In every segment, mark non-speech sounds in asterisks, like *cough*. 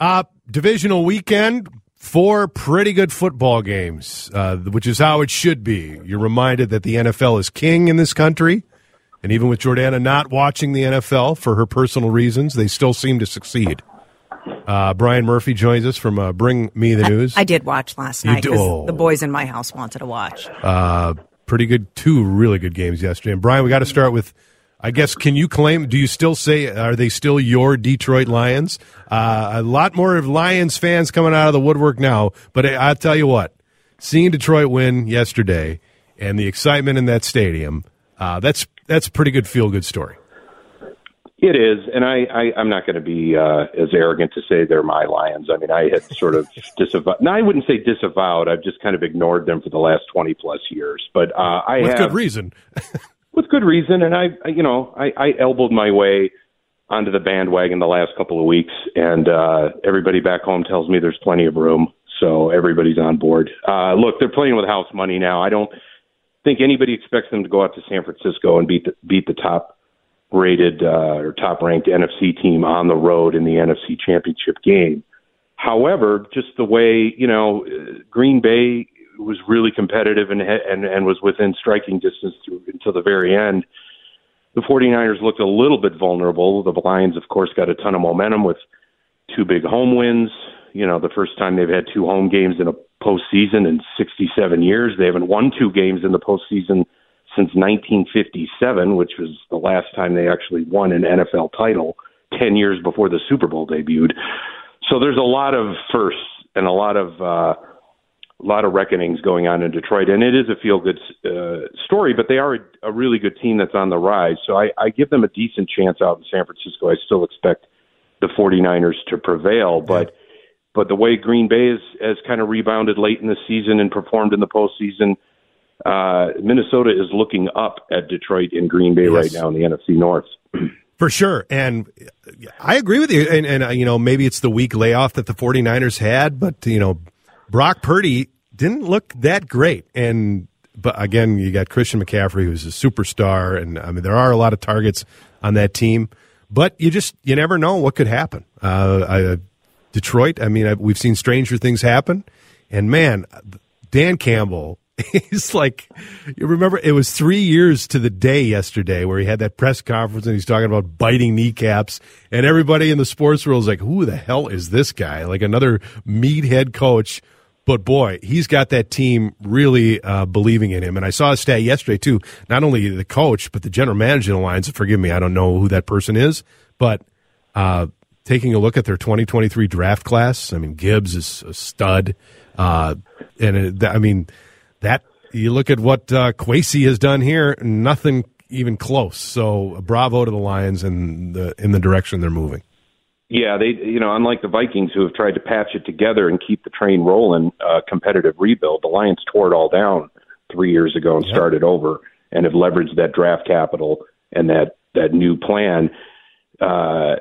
Uh, divisional weekend, four pretty good football games, uh, which is how it should be. You're reminded that the NFL is king in this country. And even with Jordana not watching the NFL for her personal reasons, they still seem to succeed. Uh, Brian Murphy joins us from uh, Bring Me the News. I, I did watch last night do- 'cause oh. the boys in my house wanted to watch. Uh, pretty good, two really good games yesterday. And Brian, we got to start with, I guess, can you claim? Do you still say are they still your Detroit Lions? Uh, a lot more of Lions fans coming out of the woodwork now. But I, I'll tell you what, seeing Detroit win yesterday and the excitement in that stadium, uh, that's that's a pretty good feel good story. It is, and I, I I'm not going to be uh, as arrogant to say they're my Lions. I mean, I had sort of *laughs* disavowed. No, I wouldn't say disavowed. I've just kind of ignored them for the last twenty plus years. But uh, I With have good reason. *laughs* with good reason, and I, you know, I, I elbowed my way onto the bandwagon the last couple of weeks, and uh, everybody back home tells me there's plenty of room, so everybody's on board. Uh, look, they're playing with house money now. I don't think anybody expects them to go out to San Francisco and beat the, beat the top rated uh, or top ranked NFC team on the road in the NFC Championship game. However, just the way you know uh, Green Bay was really competitive and and and was within striking distance through, until the very end. The 49ers looked a little bit vulnerable. The Lions, of course, got a ton of momentum with two big home wins. You know, the first time they've had two home games in a postseason in 67 years. They haven't won two games in the postseason since 1957, which was the last time they actually won an NFL title, 10 years before the Super Bowl debuted. So there's a lot of firsts and a lot of uh, a lot of reckonings going on in Detroit, and it is a feel good uh, story. But they are a, a really good team that's on the rise, so I, I give them a decent chance out in San Francisco. I still expect the 49ers to prevail, but but the way Green Bay has, has kind of rebounded late in the season and performed in the postseason, uh, Minnesota is looking up at Detroit and Green Bay right now in the NFC North. *clears throat* For sure. And I agree with you. And, and uh, you know, maybe it's the week layoff that the 49ers had, but, you know, Brock Purdy didn't look that great. And, but again, you got Christian McCaffrey, who's a superstar. And I mean, there are a lot of targets on that team, but you just, you never know what could happen. Uh, I, Detroit, I mean, I, we've seen stranger things happen. And man, Dan Campbell, *laughs* he's like, you remember it was three years to the day yesterday where he had that press conference and he's talking about biting kneecaps. And everybody in the sports world is like, who the hell is this guy? Like another meathead coach. But boy, he's got that team really uh, believing in him. And I saw a stat yesterday, too. Not only the coach, but the general manager of the Lions. Forgive me, I don't know who that person is. But uh, taking a look at their 2023 draft class, I mean, Gibbs is a stud. Uh, and it, I mean, that you look at what uh, Kwesi has done here, nothing even close. So bravo to the Lions and the in the direction they're moving. Yeah, they you know unlike the Vikings who have tried to patch it together and keep the train rolling, uh, competitive rebuild. The Lions tore it all down three years ago and started over, and have leveraged that draft capital and that that new plan. Uh,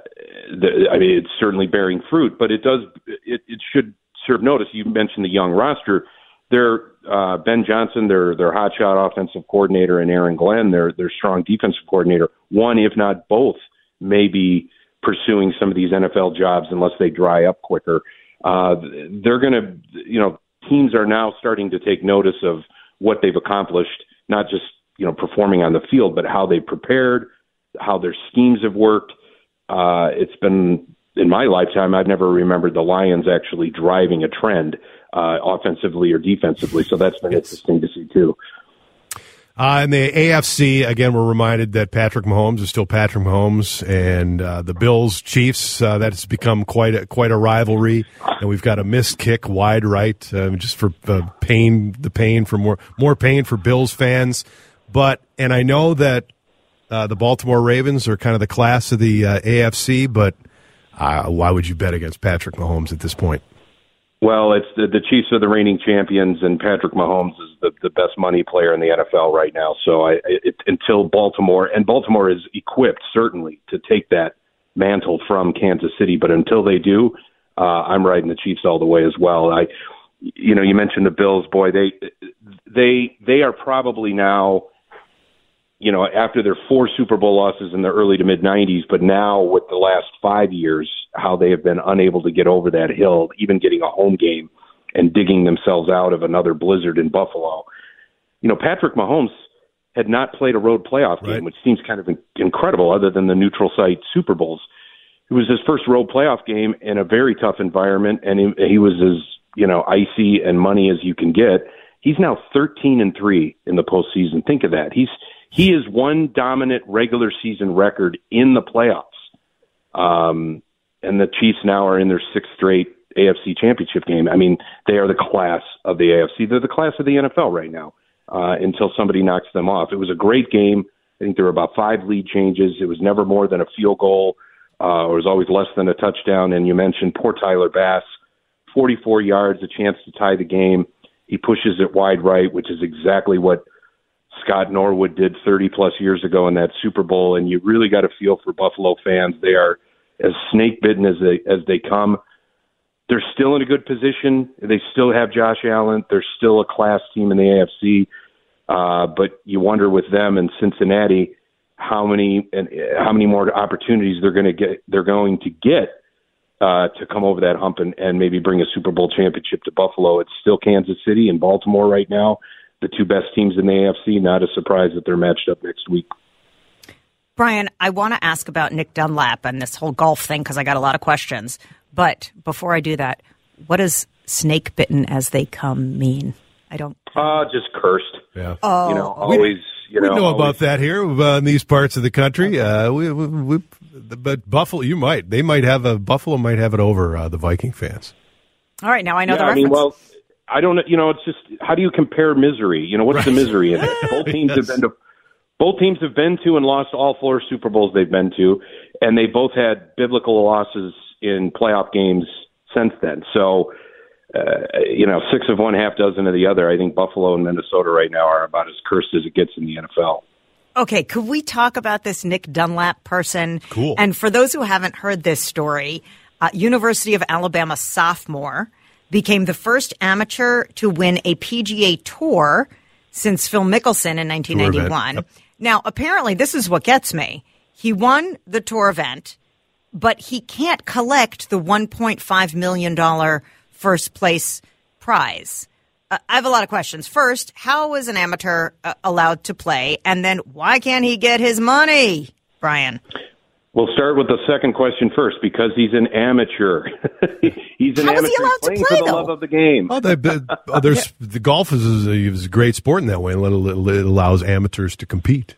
the, I mean, it's certainly bearing fruit, but it does it, it should serve notice. You mentioned the young roster. Their uh, Ben Johnson, their their hotshot offensive coordinator, and Aaron Glenn, their their strong defensive coordinator. One, if not both, may be pursuing some of these NFL jobs unless they dry up quicker. Uh, they're going to, you know, teams are now starting to take notice of what they've accomplished, not just you know performing on the field, but how they prepared, how their schemes have worked. Uh, it's been in my lifetime, I've never remembered the Lions actually driving a trend uh, offensively or defensively. So that's been interesting to see too. Uh, in the AFC, again, we're reminded that Patrick Mahomes is still Patrick Mahomes, and uh, the Bills Chiefs. Uh, that has become quite a quite a rivalry, and we've got a missed kick wide right, uh, just for uh, pain, the pain for more more pain for Bills fans. But and I know that uh, the Baltimore Ravens are kind of the class of the uh, AFC, but why would you bet against Patrick Mahomes at this point? Well, it's the, the Chiefs are the reigning champions, and Patrick Mahomes is the, the best money player in the NFL right now. So I, it, until Baltimore, and Baltimore is equipped certainly to take that mantle from Kansas City, but until they do, uh, I'm riding the Chiefs all the way as well. I, you know, you mentioned the Bills, boy, they, they, they are probably now you know, after their four Super Bowl losses in the early to mid 90s, but now with the last five years, how they have been unable to get over that hill, even getting a home game and digging themselves out of another blizzard in Buffalo. You know, Patrick Mahomes had not played a road playoff game, right. which seems kind of incredible other than the neutral site Super Bowls. It was his first road playoff game in a very tough environment, and he, he was as, you know, icy and money as you can get. He's now 13 and 3 in the postseason. Think of that. He's he is one dominant regular season record in the playoffs. Um, and the Chiefs now are in their sixth straight AFC championship game. I mean, they are the class of the AFC. They're the class of the NFL right now uh, until somebody knocks them off. It was a great game. I think there were about five lead changes. It was never more than a field goal. Uh, it was always less than a touchdown. And you mentioned poor Tyler Bass, 44 yards, a chance to tie the game. He pushes it wide right, which is exactly what – Scott Norwood did 30 plus years ago in that Super Bowl, and you really got to feel for Buffalo fans. They are as snake bitten as they as they come. They're still in a good position. They still have Josh Allen. They're still a class team in the AFC. Uh, but you wonder with them and Cincinnati how many and how many more opportunities they're going to get. They're going to get uh, to come over that hump and, and maybe bring a Super Bowl championship to Buffalo. It's still Kansas City and Baltimore right now the two best teams in the AFC. Not a surprise that they're matched up next week. Brian, I want to ask about Nick Dunlap and this whole golf thing because I got a lot of questions. But before I do that, what does snake bitten as they come mean? I don't. Uh, just cursed. Yeah. Oh, you know, always. You we know, know always, about that here uh, in these parts of the country. Uh, we, we, we, but Buffalo, you might. They might have a Buffalo might have it over uh, the Viking fans. all right. Now I know Yeah, the I mean, well, I don't know. You know, it's just how do you compare misery? You know, what's the misery in it? *laughs* Both teams Yes. have been to both teams have been to and lost all four Super Bowls they've been to, and they both had biblical losses in playoff games since then. So, uh, you know, six of one, half dozen of the other. I think Buffalo and Minnesota right now are about as cursed as it gets in the NFL. Okay, could we talk about this Nick Dunlap person? Cool. And for those who haven't heard this story, uh, University of Alabama sophomore became the first amateur to win a PGA Tour since Phil Mickelson in 1991. Yep. Now, apparently, this is what gets me. He won the tour event, but he can't collect the $1.5 million first place prize. Uh, I have a lot of questions. First, how is an amateur uh, allowed to play? And then why can't he get his money, Brian? We'll start with the second question first because he's an amateur. *laughs* he's an How is amateur he allowed to playing play, for the though? love of the game. Oh, they, uh, *laughs* there's the golf is, is, a, is a great sport in that way. It, it allows amateurs to compete.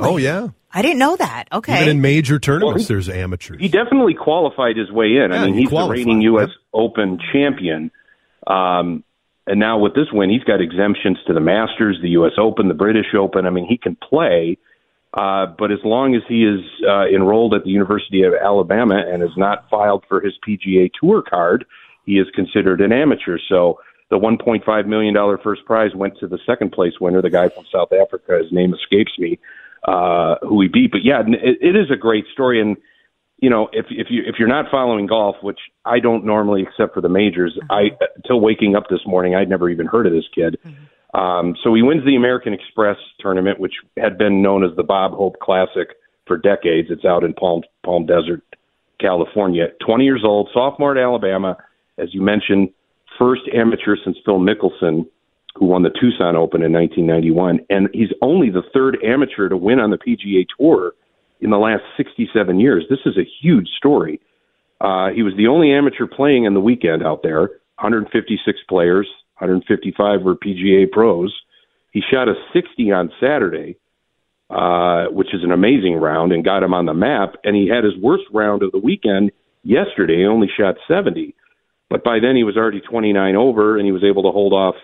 Really? Oh yeah, I didn't know that. Okay. even in major tournaments, Well, he- there's amateurs. He definitely qualified his way in. Yeah, I mean, he he's qualified, the reigning U.S. yep. Open champion. Um, and now with this win, he's got exemptions to the Masters, the U.S. Open, the British Open. I mean, he can play. Uh, but as long as he is uh, enrolled at the University of Alabama and is not filed for his PGA Tour card, he is considered an amateur. So the $1.5 million first prize went to the second place winner, the guy from South Africa. His name escapes me, uh, who he beat. But yeah, it, it is a great story. And you know, if if you if you're not following golf, which I don't normally, except for the majors, I until waking up this morning, I'd never even heard of this kid. Um, so he wins the American Express tournament, which had been known as the Bob Hope Classic for decades. It's out in Palm Palm Desert, California. 20 years old, sophomore at Alabama, as you mentioned, first amateur since Phil Mickelson, who won the Tucson Open in 1991, and he's only the third amateur to win on the PGA Tour in the last 67 years. This is a huge story. Uh, he was the only amateur playing in the weekend out there. 156 players, 155 were PGA pros. He shot a 60 on Saturday, uh, which is an amazing round, and got him on the map. And he had his worst round of the weekend yesterday. He only shot 70, but by then he was already 29 over, and he was able to hold off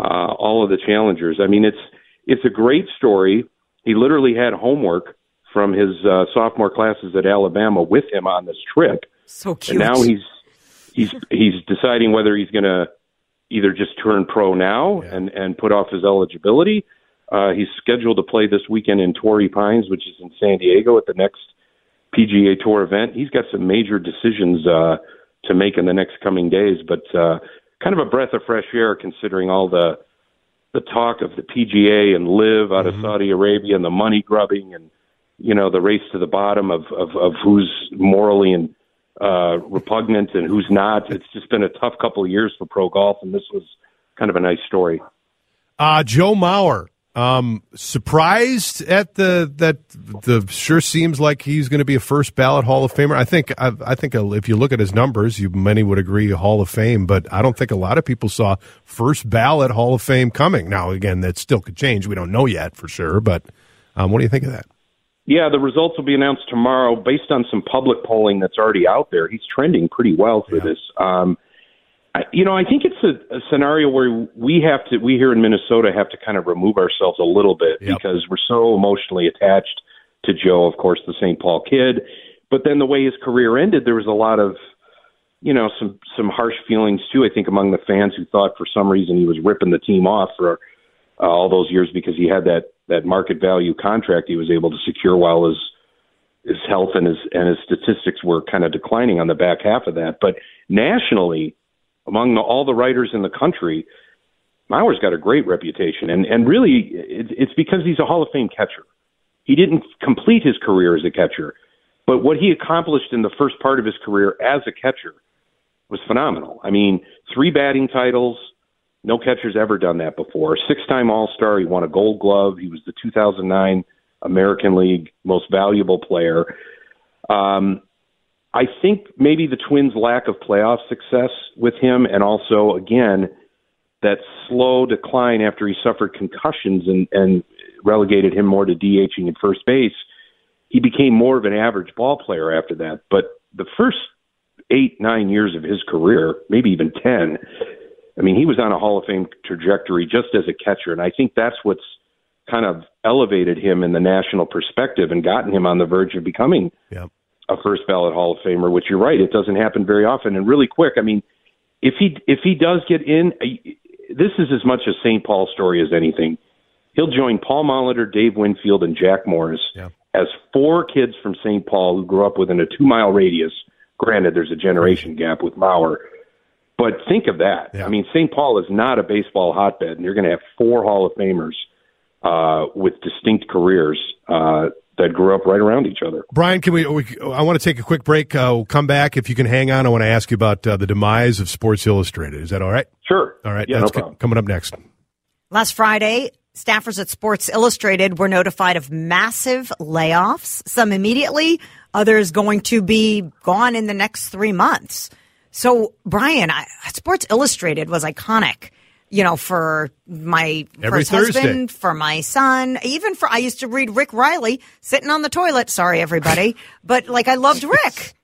uh, all of the challengers. I mean, it's it's a great story. He literally had homework from his uh, sophomore classes at Alabama with him on this trip. So cute. And now he's he's he's deciding whether he's going to either just turn pro now yeah. and and put off his eligibility. Uh, he's scheduled to play this weekend in Torrey Pines, which is in San Diego, at the next PGA Tour event. He's got some major decisions uh, to make in the next coming days, but uh, kind of a breath of fresh air considering all the the talk of the PGA and LIV out of mm-hmm. Saudi Arabia and the money grubbing and you know the race to the bottom of of, of who's morally and uh, repugnant and who's not. It's just been a tough couple of years for pro golf, and this was kind of a nice story. Uh, Joe Mauer, um, surprised at the that the sure seems like he's going to be a first ballot Hall of Famer. I think I, I think if you look at his numbers, you many would agree Hall of Fame, but I don't think a lot of people saw first ballot Hall of Fame coming. Now again, that still could change. We don't know yet for sure, but um, what do you think of that? Yeah, the results will be announced tomorrow based on some public polling that's already out there. He's trending pretty well for yeah. this. Um, you know, I think it's a, a scenario where we have to, we here in Minnesota have to kind of remove ourselves a little bit yep. because we're so emotionally attached to Joe, of course, the St. Paul kid. But then the way his career ended, there was a lot of, you know, some some harsh feelings too. I think among the fans who thought for some reason he was ripping the team off for uh, all those years because he had that that market value contract he was able to secure while his his health and his and his statistics were kind of declining on the back half of that. But nationally, among the, all the writers in the country, Mauer's got a great reputation, and and really, it, it's because he's a Hall of Fame catcher. He didn't complete his career as a catcher, but what he accomplished in the first part of his career as a catcher was phenomenal. I mean, three batting titles, no catcher's ever done that before. Six time All Star. He won a gold glove. He was the 2009 American League most valuable player. Um, I think maybe the Twins' lack of playoff success with him, and also, again, that slow decline after he suffered concussions and, and relegated him more to DHing at first base, he became more of an average ball player after that. But the first eight, nine years of his career, maybe even 10, I mean, he was on a Hall of Fame trajectory just as a catcher, and I think that's what's kind of elevated him in the national perspective and gotten him on the verge of becoming yep. A first ballot Hall of Famer. Which you're right, it doesn't happen very often. And really quick, I mean, if he if he does get in, this is as much a St. Paul story as anything. He'll join Paul Molitor, Dave Winfield, and Jack Morris yeah. as four kids from St. Paul who grew up within a two mile radius. Granted, there's a generation gap with Mauer but think of that. Yeah. I mean, St. Paul is not a baseball hotbed, and you're going to have four Hall of Famers uh, with distinct careers uh, that grew up right around each other. Brian, can we? we I want to take a quick break. Uh, we'll come back if you can hang on. I want to ask you about uh, the demise of Sports Illustrated. Is that all right? Sure. All right. Yeah, That's no coming up next. Last Friday, staffers at Sports Illustrated were notified of massive layoffs. Some immediately, others going to be gone in the next three months. So, Brian, I, Sports Illustrated was iconic. You know, for my Every first Thursday. husband, for my son, even for I used to read Rick Reilly sitting on the toilet. Sorry, everybody, *laughs* but like I loved Rick,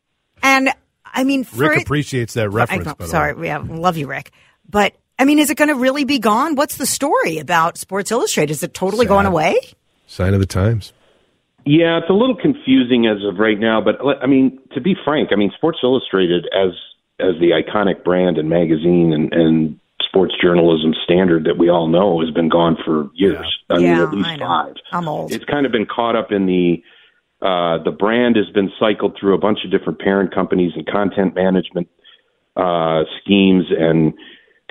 and I mean, Rick it, appreciates that reference. I, sorry, we have, love you, Rick, but I mean, is it going to really be gone? What's the story about Sports Illustrated? Is it totally Sad. going away? Sign of the times. Yeah, it's a little confusing as of right now, but I mean, to be frank, I mean, Sports Illustrated as as the iconic brand and magazine and, and sports journalism standard that we all know has been gone for years. Yeah. I mean, yeah, at least five. I'm old. It's kind of been caught up in the uh, the brand has been cycled through a bunch of different parent companies and content management uh, schemes and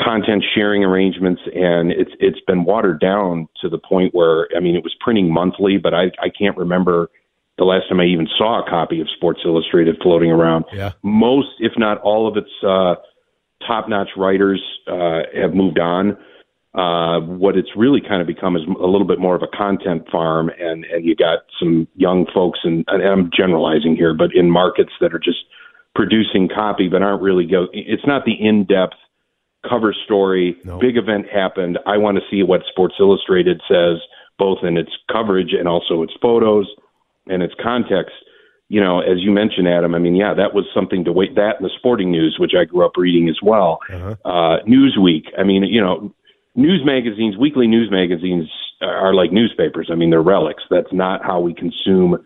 content sharing arrangements, and it's it's been watered down to the point where I mean it was printing monthly, but I I can't remember the last time I even saw a copy of Sports Illustrated floating around. Yeah. Most, if not all of its uh, top-notch writers uh, have moved on. Uh, what it's really kind of become is a little bit more of a content farm, and and you got some young folks, and, and I'm generalizing here, but in markets that are just producing copy, but aren't really go. It's not the in depth cover story. No. Big event happened. I want to see what Sports Illustrated says, both in its coverage and also its photos and its context. You know, as you mentioned, Adam. I mean, yeah, that was something to wait. That and the sporting news, which I grew up reading as well. Uh-huh. Uh, Newsweek. I mean, you know, news magazines, weekly news magazines are like newspapers. I mean, they're relics. That's not how we consume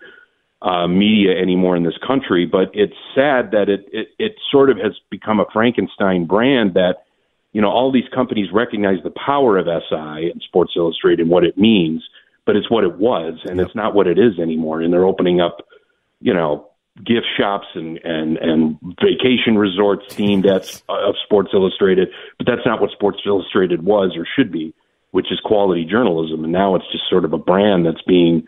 uh, media anymore in this country. But it's sad that it, it it sort of has become a Frankenstein brand that you know all these companies recognize the power of SI and Sports Illustrated and what it means, but it's what it was, and it's not what it is anymore. And they're opening up, you know. Gift shops and and and vacation resorts themed at of Sports Illustrated, but that's not what Sports Illustrated was or should be, which is quality journalism. And now it's just sort of a brand that's being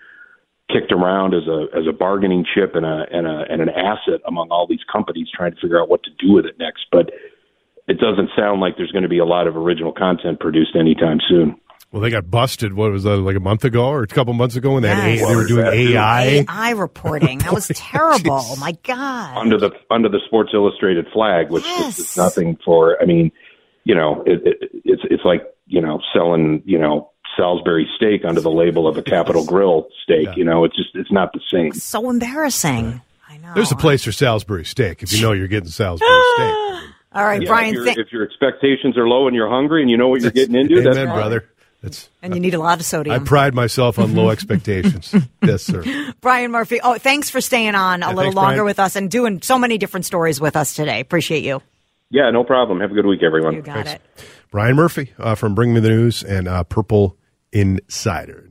kicked around as a as a bargaining chip and a and a and an asset among all these companies trying to figure out what to do with it next. But it doesn't sound like there's going to be a lot of original content produced anytime soon. Well, they got busted. What was that? Like a month ago or a couple months ago when they, had Yes. A- they were doing that? AI. AI reporting. That was *laughs* oh, terrible. Oh my God. under the under the Sports Illustrated flag, which Yes. is nothing for. I mean, you know, it, it, it's it's like you know selling you know Salisbury steak under the label of a Capital Grille steak. You know, it's just it's not the same. so embarrassing. I know. There's a place for Salisbury steak if you know you're getting Salisbury ah. steak. All right, Yeah, Brian. if, your Th- if your expectations are low and you're hungry and you know what you're getting into, that's Amen, fine. brother. That's and you need a lot of sodium. I pride myself on low expectations. *laughs* yes, sir. Brian Murphy. Oh, thanks for staying on a little thanks, longer Brian. with us and doing so many different stories with us today. Appreciate you. Yeah, no problem. Have a good week, everyone. You got it. Brian Murphy uh, from Bring Me the News and uh, Purple Insider.